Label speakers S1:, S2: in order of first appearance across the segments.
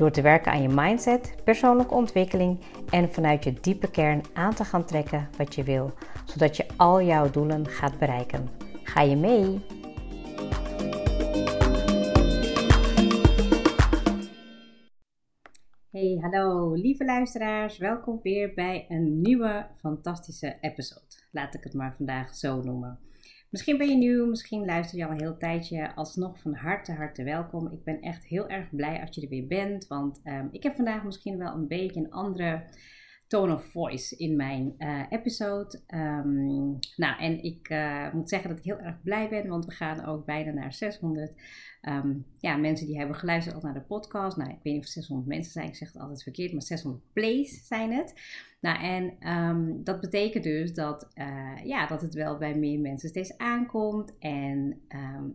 S1: Door te werken aan je mindset, persoonlijke ontwikkeling en vanuit je diepe kern aan te gaan trekken wat je wil, zodat je al jouw doelen gaat bereiken. Ga je mee? Hey, hallo lieve luisteraars. Welkom weer bij een nieuwe fantastische episode. Laat ik het maar vandaag zo noemen. Misschien ben je nieuw, misschien luister je al een heel tijdje. Alsnog van harte, harte welkom. Ik ben echt heel erg blij als je er weer bent. Want um, ik heb vandaag misschien wel een beetje een andere tone of voice in mijn uh, episode. Um, nou, en ik uh, moet zeggen dat ik heel erg blij ben, want we gaan ook bijna naar 600 um, ja, mensen die hebben geluisterd al naar de podcast. Nou, ik weet niet of 600 mensen zijn, ik zeg het altijd verkeerd, maar 600 plays zijn het. Nou, en um, dat betekent dus dat, uh, ja, dat het wel bij meer mensen steeds aankomt. En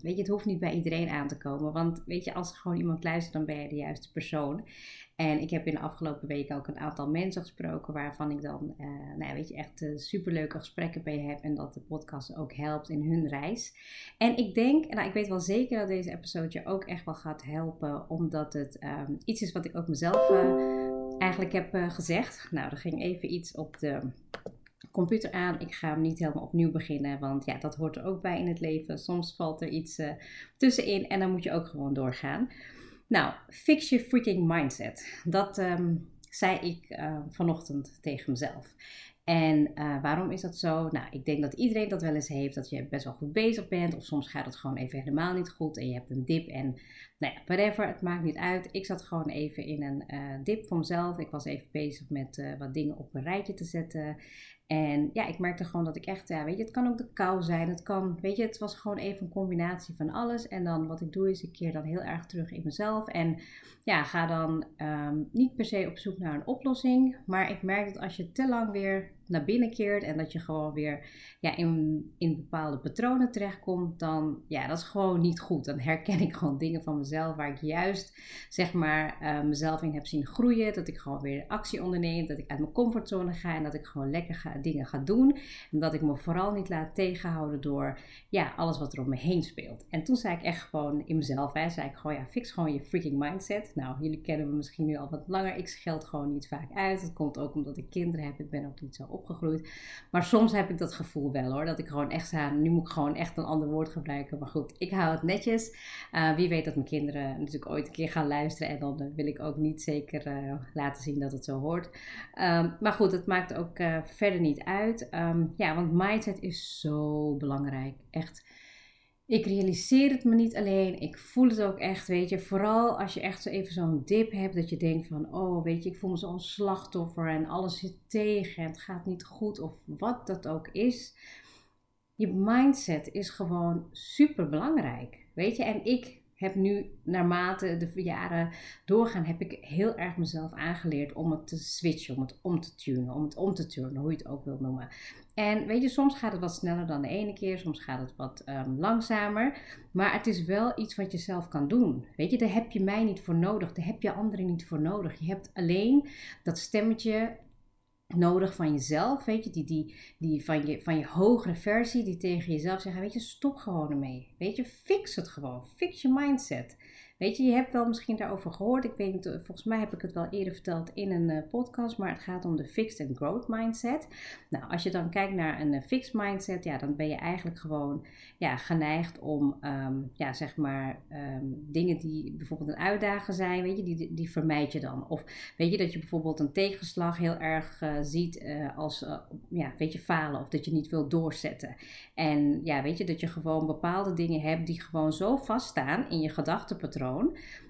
S1: weet je, het hoeft niet bij iedereen aan te komen, want weet je, als er gewoon iemand luistert, dan ben je de juiste persoon. En ik heb in de afgelopen weken ook een aantal mensen gesproken waarvan ik dan, uh, nou weet je, echt uh, superleuke gesprekken bij heb en dat de podcast ook helpt in hun reis. En ik denk, nou ik weet wel zeker dat deze episode je ook echt wel gaat helpen, omdat het um, iets is wat ik ook mezelf uh, eigenlijk heb gezegd. Nou, er ging even iets op de computer aan. Ik ga hem niet helemaal opnieuw beginnen, want ja, dat hoort er ook bij in het leven. Soms valt er iets tussenin en dan moet je ook gewoon doorgaan. Nou, fix your freaking mindset. Dat um, zei ik vanochtend tegen mezelf. En uh, waarom is dat zo? Nou, ik denk dat iedereen dat wel eens heeft, dat je best wel goed bezig bent. Of soms gaat het gewoon even helemaal niet goed en je hebt een dip. En nou ja, whatever, het maakt niet uit. Ik zat gewoon even in een uh, dip voor mezelf. Ik was even bezig met uh, wat dingen op een rijtje te zetten. En ja, ik merkte gewoon dat ik echt, weet je, het kan ook de kou zijn. Het kan, weet je, het was gewoon even een combinatie van alles. En dan wat ik doe is, ik keer dan heel erg terug in mezelf. En ja, ga dan um, niet per se op zoek naar een oplossing. Maar ik merk dat als je te lang weer naar binnen keert en dat je gewoon weer ja, in, in bepaalde patronen terechtkomt, dan ja, dat is gewoon niet goed. Dan herken ik gewoon dingen van mezelf waar ik juist zeg maar uh, mezelf in heb zien groeien. Dat ik gewoon weer actie onderneem, dat ik uit mijn comfortzone ga en dat ik gewoon lekker ga, dingen ga doen. En dat ik me vooral niet laat tegenhouden door ja, alles wat er om me heen speelt. En toen zei ik echt gewoon in mezelf, hè, zei ik gewoon ja, fix gewoon je freaking mindset. Nou, jullie kennen me misschien nu al wat langer. Ik scheld gewoon niet vaak uit. Dat komt ook omdat ik kinderen heb. Ik ben ook niet zo opgegroeid. Maar soms heb ik dat gevoel wel hoor. Dat ik gewoon echt. Nu moet ik gewoon echt een ander woord gebruiken. Maar goed, ik hou het netjes. Uh, wie weet dat mijn kinderen natuurlijk ooit een keer gaan luisteren. En dan wil ik ook niet zeker uh, laten zien dat het zo hoort. Um, maar goed, het maakt ook verder niet uit. Um, ja, want mindset is zo belangrijk. Echt ik realiseer het me niet alleen, ik voel het ook echt, weet je. Vooral als je echt zo even zo'n dip hebt, dat je denkt van, oh, weet je, ik voel me zo'n slachtoffer en alles zit tegen en het gaat niet goed of wat dat ook is. Je mindset is gewoon super belangrijk, weet je. En ik heb nu, naarmate de jaren doorgaan, heb ik heel erg mezelf aangeleerd om het te switchen, om het om te tunen, om het om te turnen, hoe je het ook wilt noemen. En weet je, soms gaat het wat sneller dan de ene keer, soms gaat het wat um, langzamer. Maar het is wel iets wat je zelf kan doen. Weet je, daar heb je mij niet voor nodig, daar heb je anderen niet voor nodig. Je hebt alleen dat stemmetje nodig van jezelf, weet je, die, die, die van, je, van je hogere versie, die tegen jezelf zeggen, weet je, stop gewoon ermee. Weet je, fix het gewoon, fix je mindset. Weet je, je hebt wel misschien daarover gehoord. Ik weet niet, volgens mij heb ik het wel eerder verteld in een uh, podcast, maar het gaat om de fixed and growth mindset. Nou, als je dan kijkt naar een uh, fixed mindset, ja, dan ben je eigenlijk gewoon ja, geneigd om, um, ja, zeg maar, um, dingen die bijvoorbeeld een uitdaging zijn, weet je, die, die vermijd je dan. Of weet je dat je bijvoorbeeld een tegenslag heel erg ziet als, ja, weet je, falen of dat je niet wil doorzetten. En ja, weet je, dat je gewoon bepaalde dingen hebt die gewoon zo vaststaan in je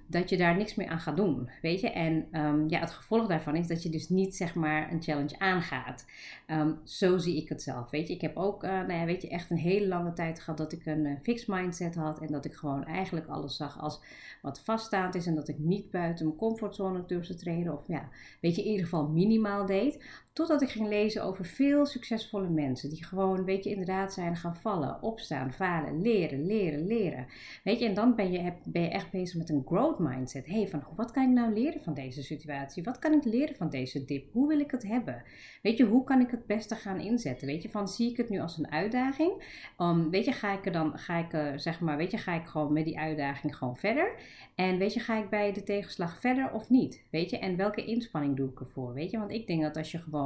S1: dat je daar niks meer aan gaat doen. Weet je? En um, ja, het gevolg daarvan is dat je dus niet zeg maar een challenge aangaat. Um, zo zie ik het zelf. Weet je, ik heb ook, uh, nou ja, weet je, echt een hele lange tijd gehad dat ik een uh, fixed mindset had. En dat ik gewoon eigenlijk alles zag als wat vaststaand is. En dat ik niet buiten mijn comfortzone durfde treden. Of ja, weet je, in ieder geval minimaal deed. Totdat ik ging lezen over veel succesvolle mensen. Die gewoon, weet je, inderdaad zijn gaan vallen, opstaan, falen, leren, leren, leren. Weet je, en dan ben je, ben je echt bezig met een growth mindset. hey, van wat kan ik nou leren van deze situatie? Wat kan ik leren van deze dip? Hoe wil ik het hebben? Weet je, hoe kan ik het beste gaan inzetten? Weet je, van zie ik het nu als een uitdaging? Um, weet je, ga ik er dan, ga ik, zeg maar, weet je, ga ik gewoon met die uitdaging gewoon verder? En weet je, ga ik bij de tegenslag verder of niet? Weet je, en welke inspanning doe ik ervoor? Weet je, want ik denk dat als je gewoon,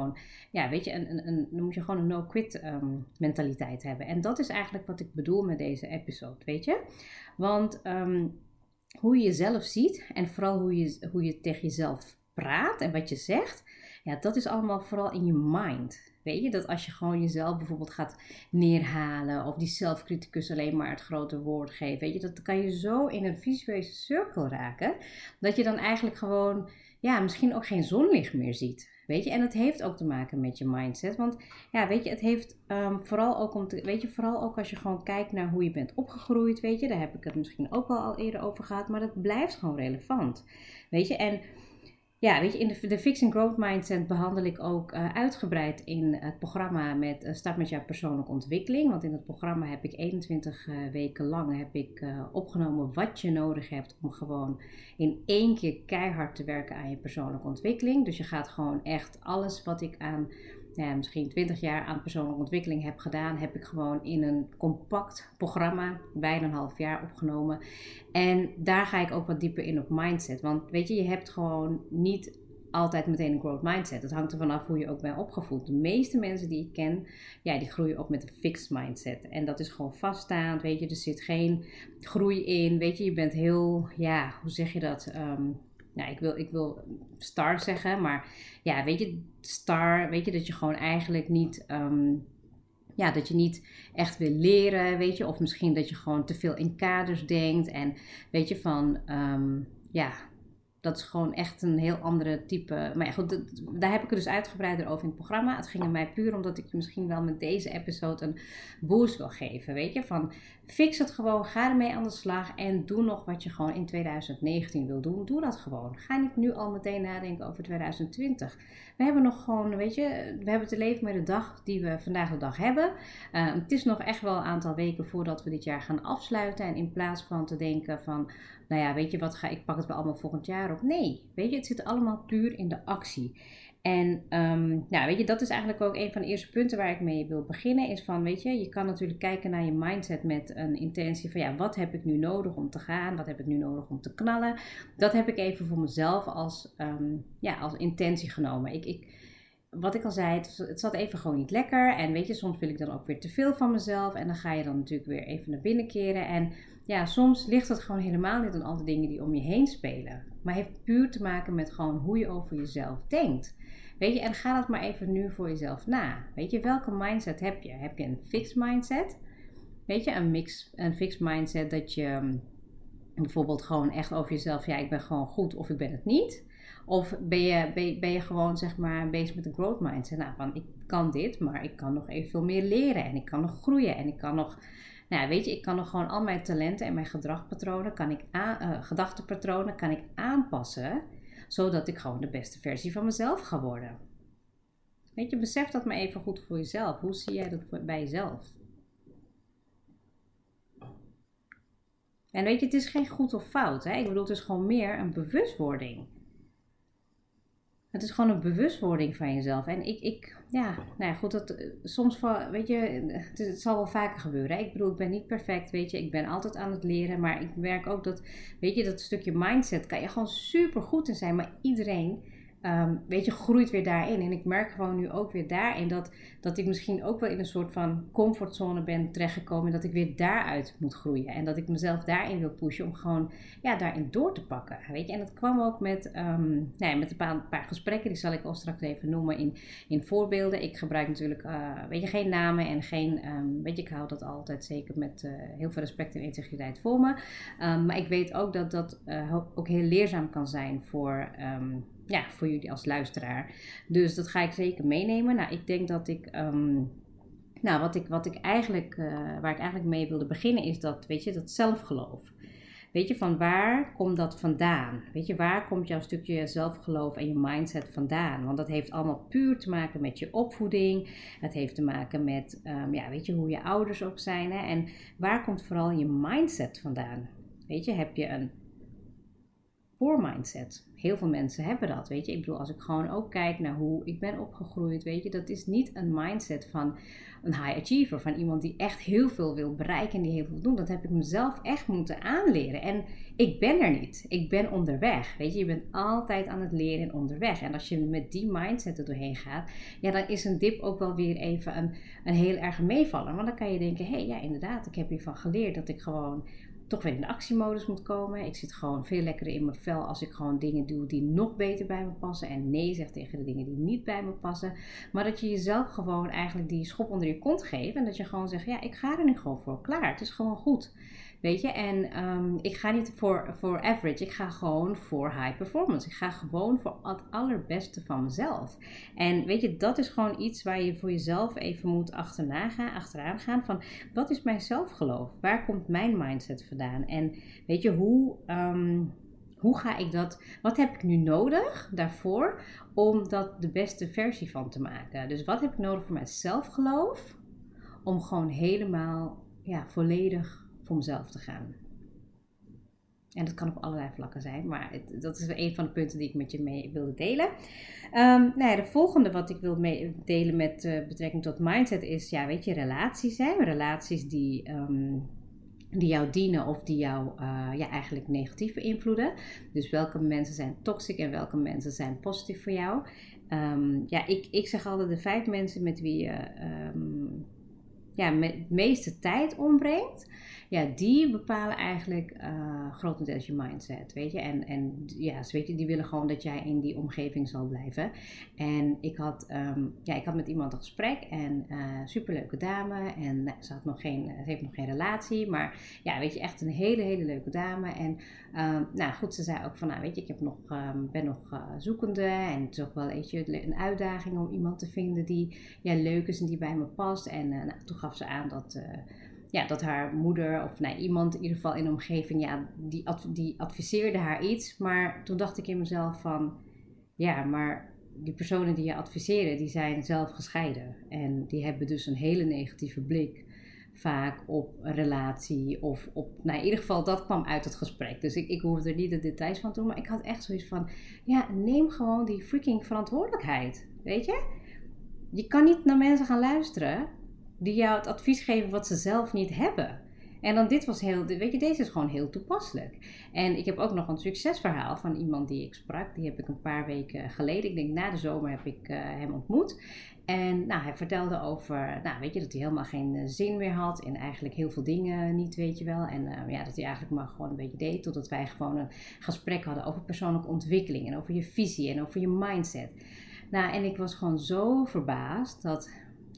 S1: ja, weet je, een, een, een, dan moet je gewoon een no-quit um, mentaliteit hebben. En dat is eigenlijk wat ik bedoel met deze episode, weet je? Want um, hoe je jezelf ziet en vooral hoe je, hoe je tegen jezelf praat en wat je zegt, ja, dat is allemaal vooral in je mind. Weet je, dat als je gewoon jezelf bijvoorbeeld gaat neerhalen of die zelfcriticus alleen maar het grote woord geeft, weet je, dat kan je zo in een visuele cirkel raken, dat je dan eigenlijk gewoon, ja, misschien ook geen zonlicht meer ziet. Weet je, en het heeft ook te maken met je mindset. Want ja, weet je, het heeft um, vooral ook om weet je, vooral ook als je gewoon kijkt naar hoe je bent opgegroeid, weet je, daar heb ik het misschien ook wel al eerder over gehad, maar dat blijft gewoon relevant. Weet je, en ja, weet je, in de, de Fix and Growth Mindset behandel ik ook uh, uitgebreid in het programma met uh, Start met jouw persoonlijke ontwikkeling. Want in het programma heb ik 21 uh, weken lang heb ik, opgenomen wat je nodig hebt om gewoon in één keer keihard te werken aan je persoonlijke ontwikkeling. Dus je gaat gewoon echt alles wat ik aan ja, misschien 20 jaar aan persoonlijke ontwikkeling heb gedaan, heb ik gewoon in een compact programma, bijna een half jaar opgenomen. En daar ga ik ook wat dieper in op mindset. Want weet je, je hebt gewoon niet altijd meteen een growth mindset. Het hangt er vanaf hoe je ook bent opgevoed. De meeste mensen die ik ken, ja, die groeien op met een fixed mindset. En dat is gewoon vaststaand, weet je. Er zit geen groei in, weet je. Je bent heel, ja, hoe zeg je dat? Um, nou, ik wil, ik wil star zeggen, maar ja, weet je, star, weet je, dat je gewoon eigenlijk niet, um, ja, dat je niet echt wil leren, weet je, of misschien dat je gewoon te veel in kaders denkt en weet je, van, um, ja, dat is gewoon echt een heel andere type. Maar ja, goed, daar heb ik het dus uitgebreider over in het programma. Het ging er mij puur omdat ik je misschien wel met deze episode een boost wil geven. Weet je, van fix het gewoon, ga ermee aan de slag en doe nog wat je gewoon in 2019 wil doen. Doe dat gewoon. Ga niet nu al meteen nadenken over 2020. We hebben nog gewoon, weet je, we hebben te leven met de dag die we vandaag de dag hebben. Uh, het is nog echt wel een aantal weken voordat we dit jaar gaan afsluiten. En in plaats van te denken van, nou ja, weet je wat, ga, ik pak het wel allemaal volgend jaar op. Nee, weet je, het zit allemaal puur in de actie. En um, nou, weet je, dat is eigenlijk ook een van de eerste punten waar ik mee wil beginnen. Is van, weet je, je kan natuurlijk kijken naar je mindset met een intentie van, ja, wat heb ik nu nodig om te gaan? Wat heb ik nu nodig om te knallen? Dat heb ik even voor mezelf als, um, ja, als intentie genomen. Ik, ik, wat ik al zei, het, het, zat even gewoon niet lekker. En weet je, soms wil ik dan ook weer te veel van mezelf. En dan ga je dan natuurlijk weer even naar binnen keren. En ja, soms ligt het gewoon helemaal niet aan al dingen die om je heen spelen. Maar heeft puur te maken met gewoon hoe je over jezelf denkt. Weet je, en ga dat maar even nu voor jezelf na. Weet je, welke mindset heb je? Heb je een fixed mindset? Weet je, een, mix, een fixed mindset dat je mm, bijvoorbeeld gewoon echt over jezelf, ja, ik ben gewoon goed of ik ben het niet. Of ben je, ben, ben je gewoon zeg maar bezig met een growth mindset? Nou, van ik kan dit, maar ik kan nog even veel meer leren en ik kan nog groeien en ik kan nog, nou weet je, ik kan nog gewoon al mijn talenten en mijn gedragpatronen, kan ik aan, uh, gedachtenpatronen, kan ik aanpassen, zodat ik gewoon de beste versie van mezelf ga worden. Weet je, besef dat maar even goed voor jezelf. Hoe zie jij dat bij jezelf? En weet je, het is geen goed of fout. Hè? Ik bedoel, het is gewoon meer een bewustwording. Het is gewoon een bewustwording van jezelf. En ik, ik ja, nou ja, goed, dat, eh, soms, weet je, het, het, zal wel vaker gebeuren. Ik bedoel, ik ben niet perfect, weet je, ik ben altijd aan het leren. Maar ik merk ook dat, weet je, dat stukje mindset kan je gewoon super goed in zijn. Maar iedereen Ehm, weet je, groeit weer daarin. En ik merk gewoon nu ook weer daarin dat, dat ik misschien ook wel in een soort van comfortzone ben terechtgekomen. En dat ik weer daaruit moet groeien. En dat ik mezelf daarin wil pushen om gewoon ja, daarin door te pakken. Weet je, en dat kwam ook met, um, nou ja, met een paar, paar, gesprekken. Die zal ik al straks even noemen in, in voorbeelden. Ik gebruik natuurlijk, uh, weet je, geen namen en geen, um, weet je, ik hou dat altijd zeker met uh, heel veel respect en integriteit voor me. maar ik weet ook dat dat uh, ook heel leerzaam kan zijn voor ja, voor jullie als luisteraar. Dus dat ga ik zeker meenemen. Nou, ik denk dat ik. Um, nou, wat ik, wat ik eigenlijk, uh, waar ik eigenlijk mee wilde beginnen, is dat, weet je, dat zelfgeloof. Weet je, van waar komt dat vandaan? Weet je, waar komt jouw stukje zelfgeloof en je mindset vandaan? Want dat heeft allemaal puur te maken met je opvoeding. Het heeft te maken met, um, ja, weet je, hoe je ouders ook zijn. Hè? En waar komt vooral je mindset vandaan? Weet je, heb je een poor mindset. Heel veel mensen hebben dat, weet je. Ik bedoel, als ik gewoon ook kijk naar hoe ik ben opgegroeid, weet je, dat is niet een mindset van een high achiever, van iemand die echt heel veel wil bereiken en die heel veel wil doen. Dat heb ik mezelf echt moeten aanleren. En ik ben er niet. Ik ben onderweg. Weet je, je bent altijd aan het leren en onderweg. En als je met die mindset er doorheen gaat, ja, dan is een dip ook wel weer even een, een heel erg meevaller. Want dan kan je denken, hé, hey, ja, inderdaad, ik heb hiervan geleerd dat ik gewoon toch weer in de actiemodus moet komen. Ik zit gewoon veel lekkerder in mijn vel als ik gewoon dingen doe die nog beter bij me passen. En nee zeg tegen de dingen die niet bij me passen. Maar dat je jezelf gewoon eigenlijk die schop onder je kont geeft. En dat je gewoon zegt, ja, ik ga er nu gewoon voor. Klaar, het is gewoon goed. Weet je, en um, ik ga niet voor, voor average, ik ga gewoon voor high performance. Ik ga gewoon voor het allerbeste van mezelf. En weet je, dat is gewoon iets waar je voor jezelf even moet achterna gaan, achteraan gaan. Van wat is mijn zelfgeloof? Waar komt mijn mindset vandaan? En weet je, hoe. Um, hoe ga ik dat, wat heb ik nu nodig daarvoor om dat de beste versie van te maken? Dus wat heb ik nodig voor mijn zelfgeloof om gewoon helemaal ja, volledig voor mezelf te gaan. En dat kan op allerlei vlakken zijn, maar het, dat is een van de punten die ik met je mee wilde delen. Um, nou ja, de volgende wat ik wil delen met uh, betrekking tot mindset is, ja, weet je, relaties. Hè? Relaties die, um, die jou dienen of die jou uh, ja, eigenlijk negatief beïnvloeden. Dus welke mensen zijn toxic en welke mensen zijn positief voor jou. Um, ja, ik, ik zeg altijd de vijf mensen met wie je ja, met het meeste tijd ombrengt ja, die bepalen eigenlijk uh, grotendeels je mindset, weet je. En, en ja, weet je, die willen gewoon dat jij in die omgeving zal blijven. En ik had, um, ja, ik had met iemand een gesprek en uh, superleuke dame. En nou, ze, had nog geen, ze heeft nog geen relatie, maar ja, weet je, echt een hele, hele leuke dame. En um, nou goed, ze zei ook van, nou weet je, ik heb nog, um, ben nog uh, zoekende. En ook wel weet je, een uitdaging om iemand te vinden die ja, leuk is en die bij me past. En nou, toen gaf ze aan dat ja, dat haar moeder of nee, iemand in ieder geval in de omgeving, ja, die, die adviseerde haar iets. Maar toen dacht ik in mezelf van, ja, maar die personen die je adviseren, die zijn zelf gescheiden. En die hebben dus een hele negatieve blik vaak op een relatie of op, nou in ieder geval dat kwam uit het gesprek. Dus ik, ik hoefde er niet de details van te doen, maar ik had echt zoiets van, ja, neem gewoon die freaking verantwoordelijkheid, weet je? Je kan niet naar mensen gaan luisteren die jou het advies geven wat ze zelf niet hebben. En dan dit was heel, weet je, deze is gewoon heel toepasselijk. En ik heb ook nog een succesverhaal van iemand die ik sprak. Die heb ik een paar weken geleden, ik denk na de zomer heb ik uh, hem ontmoet. En nou, hij vertelde over, nou, weet je, dat hij helemaal geen eh, zin meer had en eigenlijk heel veel dingen niet, weet je wel. En uh, ja, dat hij eigenlijk maar gewoon een beetje deed, totdat wij gewoon een gesprek hadden over persoonlijke ontwikkeling en over je visie en over je mindset. Nou, en ik was gewoon zo verbaasd dat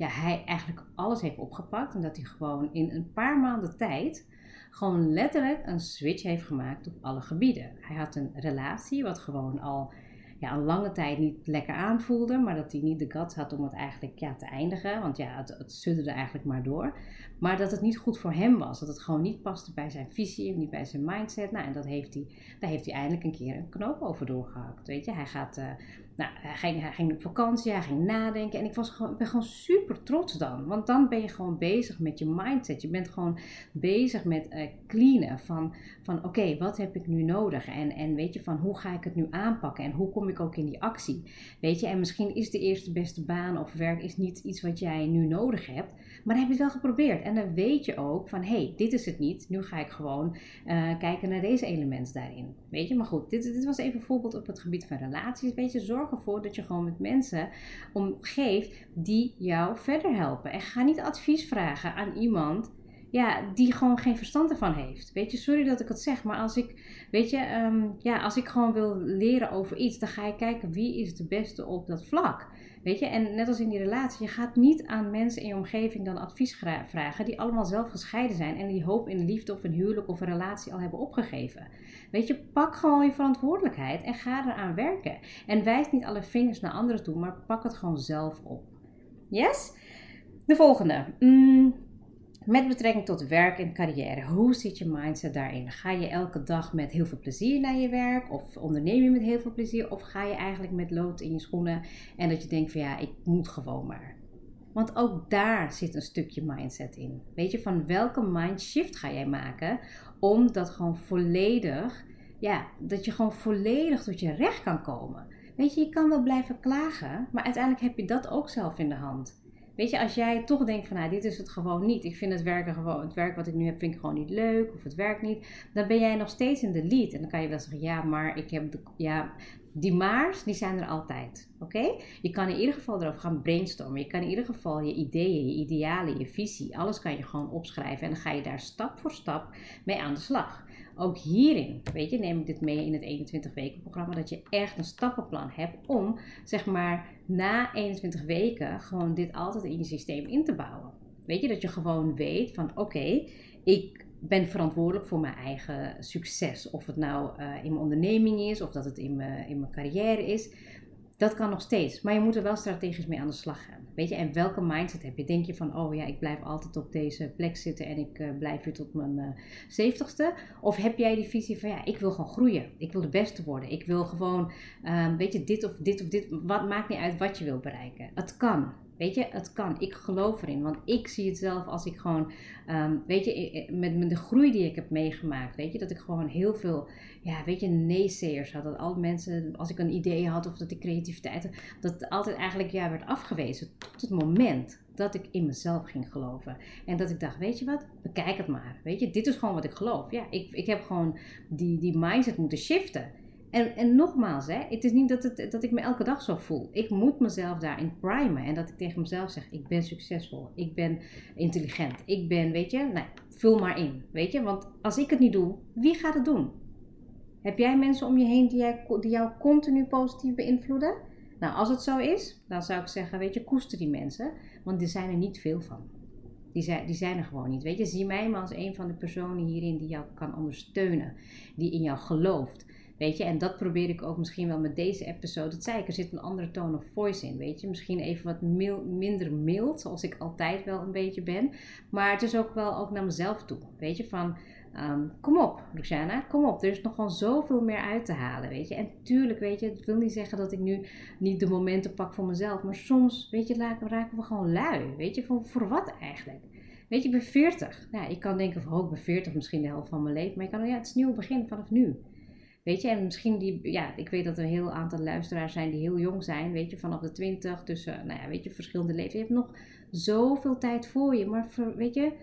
S1: ja, hij eigenlijk alles heeft opgepakt. En dat hij gewoon in een paar maanden tijd gewoon letterlijk een switch heeft gemaakt op alle gebieden. Hij had een relatie wat gewoon al ja, een lange tijd niet lekker aanvoelde, maar dat hij niet de guts had om het eigenlijk ja, te eindigen. Want ja, het, het sudderde eigenlijk maar door. Maar dat het niet goed voor hem was. Dat het gewoon niet paste bij zijn visie, niet bij zijn mindset. Nou, en dat heeft hij, daar heeft hij eindelijk een keer een knoop over doorgehakt. Weet je, hij gaat uh, nou, hij ging, hij ging op vakantie, hij ging nadenken. En ik, was gewoon, ben gewoon super trots dan. Want dan ben je gewoon bezig met je mindset. Je bent gewoon bezig met uh, cleanen. Van, van oké, wat heb ik nu nodig? En, en weet je, van hoe ga ik het nu aanpakken? En hoe kom ik ook in die actie? Weet je, en misschien is de eerste beste baan of werk is niet iets wat jij nu nodig hebt. Maar dan heb je het wel geprobeerd. En dan weet je ook van, hé, hey, dit is het niet. Nu ga ik gewoon uh, kijken naar deze elementen daarin. Weet je, maar goed, dit, dit was even een voorbeeld op het gebied van relaties. Weet je, zorg ervoor dat je gewoon met mensen omgeeft die jou verder helpen. En ga niet advies vragen aan iemand ja, die gewoon geen verstand ervan heeft. Weet je, sorry dat ik het zeg, maar als ik, weet je, ehm, ja, als ik gewoon wil leren over iets, dan ga ik kijken wie is de beste op dat vlak. Weet je, en net als in die relatie, je gaat niet aan mensen in je omgeving dan advies vragen die allemaal zelf gescheiden zijn en die hoop in liefde of een huwelijk of een relatie al hebben opgegeven. Weet je, pak gewoon je verantwoordelijkheid en ga eraan werken. En wijs niet alle vingers naar anderen toe, maar pak het gewoon zelf op. Yes? De volgende. Mm, met betrekking tot werk en carrière, hoe zit je mindset daarin? Ga je elke dag met heel veel plezier naar je werk? Of onderneem je met heel veel plezier? Of ga je eigenlijk met lood in je schoenen en dat je denkt van ja, ik moet gewoon maar. Want ook daar zit een stukje mindset in. Weet je, van welke mindshift ga jij maken om dat gewoon volledig, ja, dat je gewoon volledig tot je recht kan komen. Weet je, je kan wel blijven klagen, maar uiteindelijk heb je dat ook zelf in de hand. Weet je, als jij toch denkt van nou, dit is het gewoon niet. Ik vind het werken gewoon, het werk wat ik nu heb, vind ik gewoon niet leuk. Of het werkt niet. Dan ben jij nog steeds in de lead. En dan kan je wel zeggen, ja, maar ik heb de, ja, die maars, die zijn er altijd. Oké? Je kan in ieder geval erover gaan brainstormen. Je kan in ieder geval je ideeën, je idealen, je visie, alles kan je gewoon opschrijven. En dan ga je daar stap voor stap mee aan de slag. Ook hierin, weet je, neem ik dit mee in het 21 weken programma, dat je echt een stappenplan hebt om, zeg maar, na 21 weken gewoon dit altijd in je systeem in te bouwen. Weet je, dat je gewoon weet van oké, ik ben verantwoordelijk voor mijn eigen succes. Of het nou uh, in mijn onderneming is, of dat het in mijn, in mijn carrière is. Dat kan nog steeds. Maar je moet er wel strategisch mee aan de slag gaan. Weet je, en welke mindset heb je? Denk je van, oh ja, ik blijf altijd op deze plek zitten en ik uh, blijf hier tot mijn uh, zeventigste? Of heb jij die visie van, ja, ik wil gewoon groeien. Ik wil de beste worden. Ik wil gewoon, um, weet je, dit of dit of dit. Wat maakt niet uit wat je wil bereiken. Het kan. Weet je, het kan. Ik geloof erin. Want ik zie het zelf als ik gewoon, um, weet je, met, met de groei die ik heb meegemaakt. Weet je, dat ik gewoon heel veel, ja, weet je, neeseers had. Dat al mensen, als ik een idee had of dat ik creativiteit dat altijd eigenlijk ja, werd afgewezen. Tot het moment dat ik in mezelf ging geloven. En dat ik dacht, weet je wat, bekijk het maar. Weet je, dit is gewoon wat ik geloof. Ja, ik, ik heb gewoon die, die mindset moeten shiften. En, en nogmaals, hè, het is niet dat, het, dat ik me elke dag zo voel. Ik moet mezelf daarin primen. En dat ik tegen mezelf zeg, ik ben succesvol. Ik ben intelligent. Ik ben, weet je, nee, vul maar in. Weet je, want als ik het niet doe, wie gaat het doen? Heb jij mensen om je heen die, die jou continu positief beïnvloeden? Nou, als het zo is, dan zou ik zeggen, weet je, koester die mensen. Want er zijn er niet veel van. Die zijn, die zijn er gewoon niet. Weet je, zie mij maar als een van de personen hierin die jou kan ondersteunen. Die in jou gelooft. Weet je, en dat probeer ik ook misschien wel met deze episode. Dat zei ik, er zit een andere tone of voice in. Weet je, misschien even wat minder mild, zoals ik altijd wel een beetje ben. Maar het is ook wel ook naar mezelf toe. Weet je, van ehm, kom op, Luciana, kom op. Er is nog gewoon zoveel meer uit te halen. Weet je, en tuurlijk, weet je, het wil niet zeggen dat ik nu niet de momenten pak voor mezelf. Maar soms, weet je, raken we gewoon lui. Weet je, voor, voor wat eigenlijk? Weet je, ik ben 40. Ja, ik kan denken van, oh, ik ben 40, misschien de helft van mijn leven. Maar ik kan, ja, het is nieuw begin vanaf nu. Weet je, en misschien die, ja, ik weet dat er een heel aantal luisteraars zijn die heel jong zijn, weet je, vanaf de 20 tussen, nou ja, weet je, verschillende leeftijden. Je hebt nog zoveel tijd voor je, maar weet je,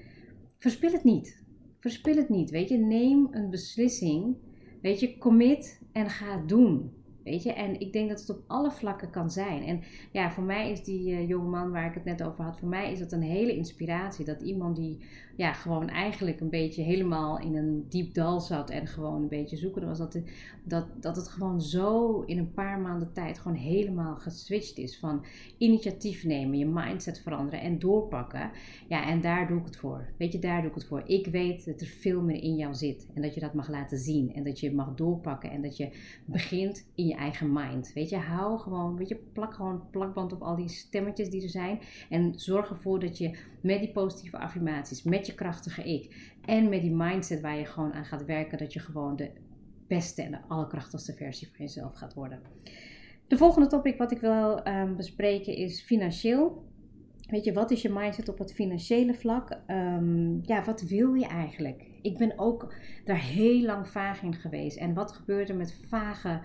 S1: verspil het niet. Verspil het niet, weet je, neem een beslissing, weet je, commit en ga doen. Weet je, en ik denk dat het op alle vlakken kan zijn. En ja, voor mij is die uh, jonge man waar ik het net over had, voor mij is dat een hele inspiratie. Dat iemand die ja, gewoon eigenlijk een beetje helemaal in een diep dal zat en gewoon een beetje zoeken was, dat, dat, dat het gewoon zo in een paar maanden tijd gewoon helemaal geswitcht is van initiatief nemen, je mindset veranderen en doorpakken. Ja, en daar doe ik het voor. Weet je, daar doe ik het voor. Ik weet dat er veel meer in jou zit en dat je dat mag laten zien en dat je mag doorpakken en dat je begint in je eigen mind. Weet je, hou gewoon, weet je, plak gewoon plakband op al die stemmetjes die er zijn en zorg ervoor dat je met die positieve affirmaties, met je krachtige ik en met die mindset waar je gewoon aan gaat werken, dat je gewoon de beste en de allerkrachtigste versie van jezelf gaat worden. De volgende topic wat ik wil um, bespreken is financieel. Weet je, wat is je mindset op het financiële vlak? Um, ja, wat wil je eigenlijk? Ik ben ook daar heel lang vaag in geweest. En wat gebeurt er met vage,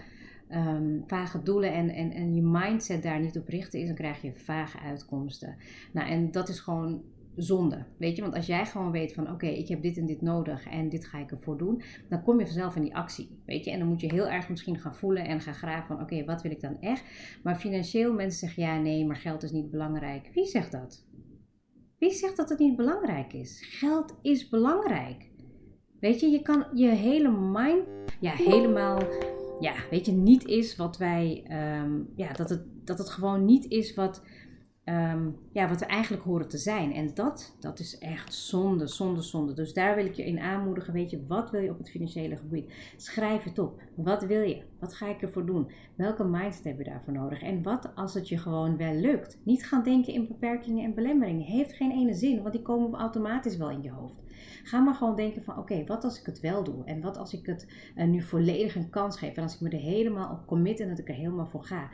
S1: um, vage doelen en, en, en je mindset daar niet op richten is, dan krijg je vage uitkomsten. Nou, en dat is gewoon zonde. Weet je, want als jij gewoon weet van oké, ik heb dit en dit nodig en dit ga ik ervoor doen, dan kom je vanzelf in die actie. Weet je, en dan moet je heel erg misschien gaan voelen en gaan graven van oké, wat wil ik dan echt? Maar financieel mensen zeggen ja, nee, maar geld is niet belangrijk. Wie zegt dat? Wie zegt dat het niet belangrijk is? Geld is belangrijk. Weet je, je kan je hele mind ja, helemaal, ja, weet je, niet is wat wij, ehm, ja, dat het, dat het gewoon niet is wat Ehm, ja, wat we eigenlijk horen te zijn. En dat, dat is echt zonde, zonde, zonde. Dus daar wil ik je in aanmoedigen. Weet je, wat wil je op het financiële gebied? Schrijf het op. Wat wil je? Wat ga ik ervoor doen? Welke mindset heb je daarvoor nodig? En wat als het je gewoon wel lukt? Niet gaan denken in beperkingen en belemmeringen. Heeft geen ene zin, want die komen automatisch wel in je hoofd. Ga maar gewoon denken van oké, wat als ik het wel doe? En wat als ik het uh, nu volledig een kans geef? En als ik me er helemaal op commit en dat ik er helemaal voor ga?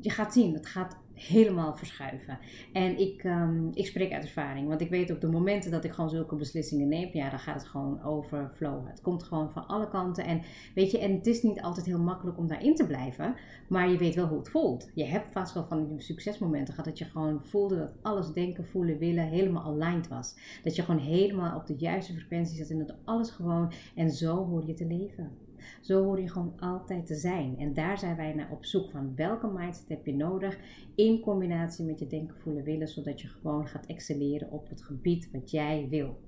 S1: Je gaat zien, het gaat helemaal verschuiven. En ik, um, ik spreek uit ervaring, want ik weet op de momenten dat ik gewoon zulke beslissingen neem, ja, dan gaat het gewoon overflowen. Het komt gewoon van alle kanten. En weet je, en het is niet altijd heel makkelijk om daarin te blijven, maar je weet wel hoe het voelt. Je hebt vast wel van die succesmomenten gehad dat je gewoon voelde dat alles denken, voelen, willen helemaal aligned was. Dat je gewoon helemaal op de juiste frequentie zat en dat alles gewoon, en zo hoor je te leven. Zo hoor je gewoon altijd te zijn. En daar zijn wij naar op zoek van welke mindset heb je nodig in combinatie met je denken, voelen, willen, zodat je gewoon gaat excelleren op het gebied wat jij wil.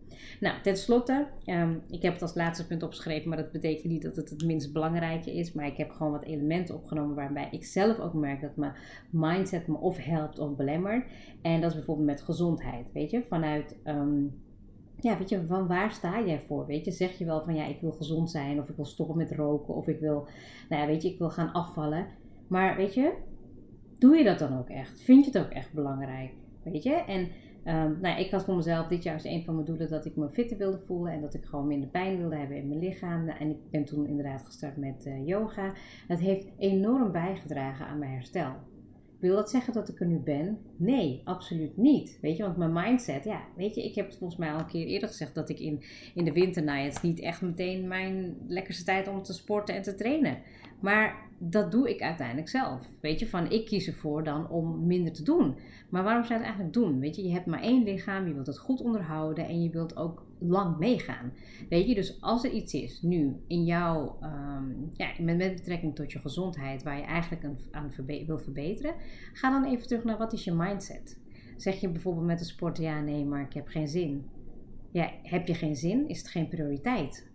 S1: Nou, tenslotte, um, ik heb het als laatste punt opgeschreven, maar dat betekent niet dat het het minst belangrijke is. Maar ik heb gewoon wat elementen opgenomen waarbij ik zelf ook merk dat mijn mindset me of helpt of belemmert. En dat is bijvoorbeeld met gezondheid, weet je, vanuit... Ehm, ja, weet je, van waar sta jij voor? Weet je, zeg je wel van ja, ik wil gezond zijn, of ik wil stoppen met roken, of ik wil, nou ja, weet je, ik wil gaan afvallen. Maar weet je, doe je dat dan ook echt? Vind je het ook echt belangrijk? Weet je? En um, nou, ik had voor mezelf dit jaar is een van mijn doelen dat ik me fitter wilde voelen en dat ik gewoon minder pijn wilde hebben in mijn lichaam. Nou, en ik ben toen inderdaad gestart met uh, yoga. Dat heeft enorm bijgedragen aan mijn herstel. Wil dat zeggen dat ik er nu ben? Nee, absoluut niet. Weet je, want mijn mindset, ja, weet je, ik heb het volgens mij al een keer eerder gezegd dat ik in, in de winter, nou, het is niet echt meteen mijn lekkerste tijd om te sporten en te trainen. Maar dat doe ik uiteindelijk zelf. Weet je, van ik kies ervoor dan om minder te doen. Maar waarom zou je het eigenlijk doen? Weet je, je hebt maar één lichaam, je wilt het goed onderhouden en je wilt ook lang meegaan. Weet je, dus als er iets is nu in jouw, um, ja, met, betrekking tot je gezondheid, waar je eigenlijk aan, wil verbeteren, ga dan even terug naar wat is je mindset. Zeg je bijvoorbeeld met de sport, ja nee, maar ik heb geen zin. Ja, heb je geen zin, is het geen prioriteit.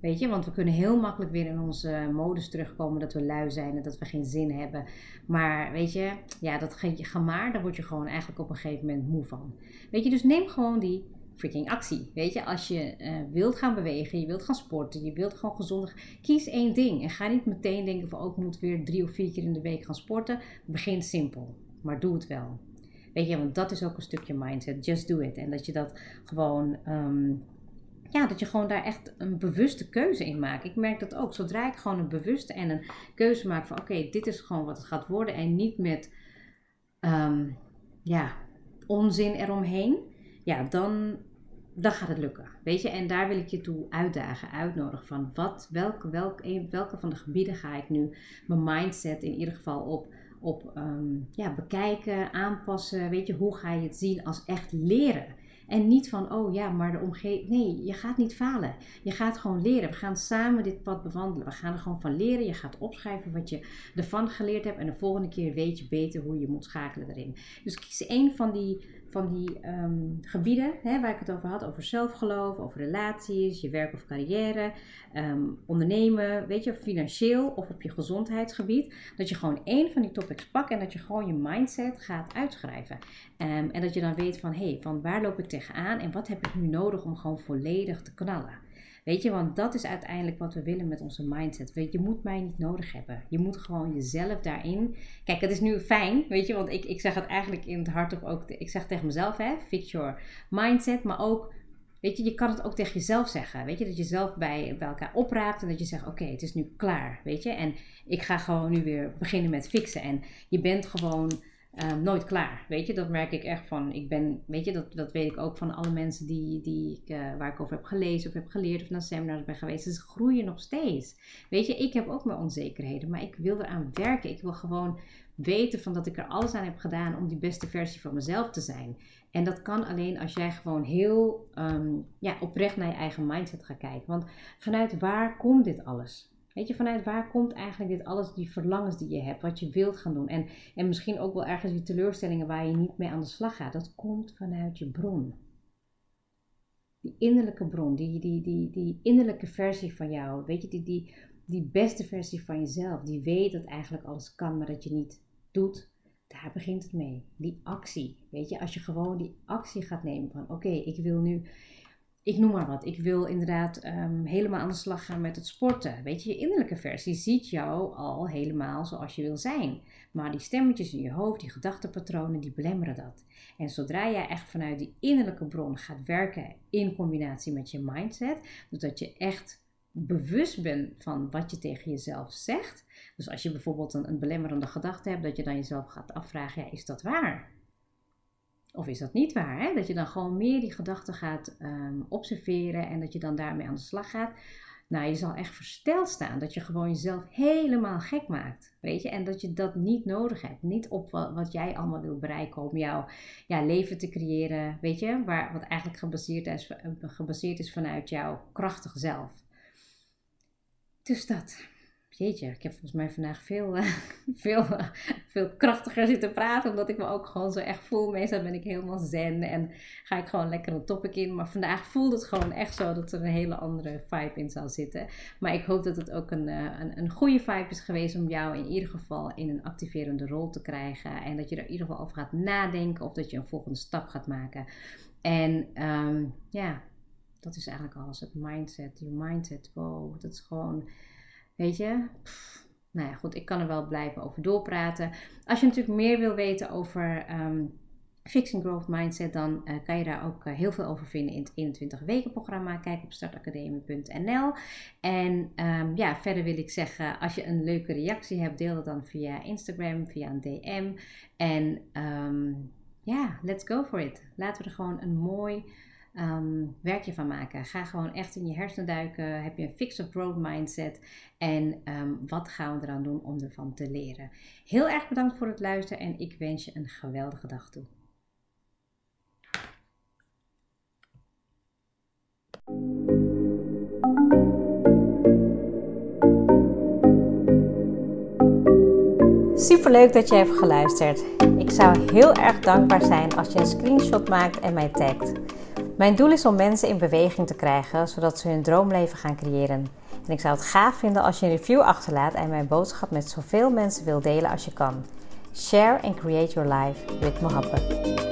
S1: Weet je, want we kunnen heel makkelijk weer in onze modus terugkomen dat we lui zijn en dat we geen zin hebben. Maar weet je, ja, dat gemaar, daar word je gewoon eigenlijk op een gegeven moment moe van. Weet je, dus neem gewoon die freaking actie. Weet je, als je uh, wilt gaan bewegen, je wilt gaan sporten, je wilt gewoon gezondig, kies één ding. En ga niet meteen denken van, oh, ik moet weer drie of vier keer in de week gaan sporten. Begin simpel, maar doe het wel. Weet je, want dat is ook een stukje mindset. Just do it. En dat je dat gewoon um, ja, dat je gewoon daar echt een bewuste keuze in maakt. Ik merk dat ook. Zodra ik gewoon een bewuste en een keuze maak van oké, dit is gewoon wat het gaat worden. En niet met um, ja, onzin eromheen. Ja, dan, dan gaat het lukken. Weet je, en daar wil ik je toe uitdagen, uitnodigen van wat, welke, welke, welke van de gebieden ga ik nu mijn mindset in ieder geval op, op um, ja, bekijken, aanpassen. Weet je, hoe ga je het zien als echt leren? En niet van, oh ja, maar de omgeving. Nee, je gaat niet falen. Je gaat gewoon leren. We gaan samen dit pad bewandelen. We gaan er gewoon van leren. Je gaat opschrijven wat je ervan geleerd hebt. En de volgende keer weet je beter hoe je moet schakelen erin. Dus kies één van die van die ehm, gebieden hè, waar ik het over had, over zelfgeloof, over relaties, je werk of carrière, ehm, ondernemen, weet je, financieel of op je gezondheidsgebied, dat je gewoon één van die topics pakt en dat je gewoon je mindset gaat uitschrijven. Um, en dat je dan weet van, hé, hey, van waar loop ik tegenaan en wat heb ik nu nodig om gewoon volledig te knallen. Weet je, want dat is uiteindelijk wat we willen met onze mindset. Weet je, je moet mij niet nodig hebben. Je moet gewoon jezelf daarin. Kijk, het is nu fijn, weet je, want ik, ik zeg het eigenlijk in het hart ook. Ik zeg tegen mezelf, hè, fix your mindset, maar ook. Weet je, je kan het ook tegen jezelf zeggen. Weet je, dat je zelf bij, bij elkaar opraapt en dat je zegt: Oké, het is nu klaar. Weet je, en ik ga gewoon nu weer beginnen met fixen. En je bent gewoon Ehm, nooit klaar. Weet je, dat merk ik echt van. Ik ben, weet je, dat, dat weet ik ook van alle mensen die, die ik, uh, waar ik over heb gelezen of heb geleerd of naar seminars ben geweest. Ze groeien nog steeds. Weet je, ik heb ook mijn onzekerheden, maar ik wil eraan werken. Ik wil gewoon weten van dat ik er alles aan heb gedaan om die beste versie van mezelf te zijn. En dat kan alleen als jij gewoon heel ehm, ja, oprecht naar je eigen mindset gaat kijken. Want vanuit waar komt dit alles? Weet je, vanuit waar komt eigenlijk dit alles, die verlangens die je hebt, wat je wilt gaan doen? En, en misschien ook wel ergens die teleurstellingen waar je niet mee aan de slag gaat. Dat komt vanuit je bron. Die innerlijke bron, die, die, die, die innerlijke versie van jou. Weet je, die, die, die beste versie van jezelf. Die weet dat eigenlijk alles kan, maar dat je niet doet. Daar begint het mee. Die actie. Weet je, als je gewoon die actie gaat nemen van oké, ik wil nu ik noem maar wat. Ik wil inderdaad ehm, helemaal aan de slag gaan met het sporten. Weet je, je innerlijke versie ziet jou al helemaal zoals je wil zijn. Maar die stemmetjes in je hoofd, die gedachtenpatronen, die belemmeren dat. En zodra jij echt vanuit die innerlijke bron gaat werken in combinatie met je mindset, zodat je echt bewust bent van wat je tegen jezelf zegt. Dus als je bijvoorbeeld een, een belemmerende gedachte hebt, dat je dan jezelf gaat afvragen: ja, is dat waar? Of is dat niet waar? Hè? Dat je dan gewoon meer die gedachten gaat um, observeren en dat je dan daarmee aan de slag gaat. Nou, je zal echt versteld staan dat je gewoon jezelf helemaal gek maakt. Weet je? En dat je dat niet nodig hebt. Niet op wat, wat jij allemaal wil bereiken om jouw ja, leven te creëren. Weet je? Waar, wat eigenlijk gebaseerd is, gebaseerd is vanuit jouw krachtig zelf. Dus dat ik heb volgens mij vandaag veel, uh, veel, uh, veel krachtiger zitten praten. Omdat ik me ook gewoon zo echt voel. Meestal ben ik helemaal zen en ga ik gewoon lekker een topic in. Maar vandaag voelt het gewoon echt zo dat er een hele andere vibe in zal zitten. Maar ik hoop dat het ook een, uh, een, een goede vibe is geweest om jou in ieder geval in een activerende rol te krijgen. En dat je er in ieder geval over gaat nadenken of dat je een volgende stap gaat maken. En um, ja, dat is eigenlijk alles. Het mindset, je mindset, wow, dat is gewoon Weet je? nou ja, goed, ik kan er wel blijven over doorpraten. Als je natuurlijk meer wil weten over um, Fixing Growth Mindset, dan uh, kan je daar ook uh, heel veel over vinden in het 21 weken programma. Kijk op startacademie.nl. En um, ja, verder wil ik zeggen, als je een leuke reactie hebt, deel dat dan via Instagram, via een DM. En um, ja, let's go for it. Laten we er gewoon een mooi um, werk van maken. Ga gewoon echt in je hersenen duiken. Heb je een fixed growth mindset? En um, wat gaan we eraan doen om ervan te leren? Heel erg bedankt voor het luisteren en ik wens je een geweldige dag toe. Super leuk dat je hebt geluisterd. Ik zou heel erg dankbaar zijn als je een screenshot maakt en mij tagt. Mijn doel is om mensen in beweging te krijgen, zodat ze hun droomleven gaan creëren. En ik zou het gaaf vinden als je een review achterlaat en mijn boodschap met zoveel mensen wil delen als je kan. Share and create your life with Mohabbat.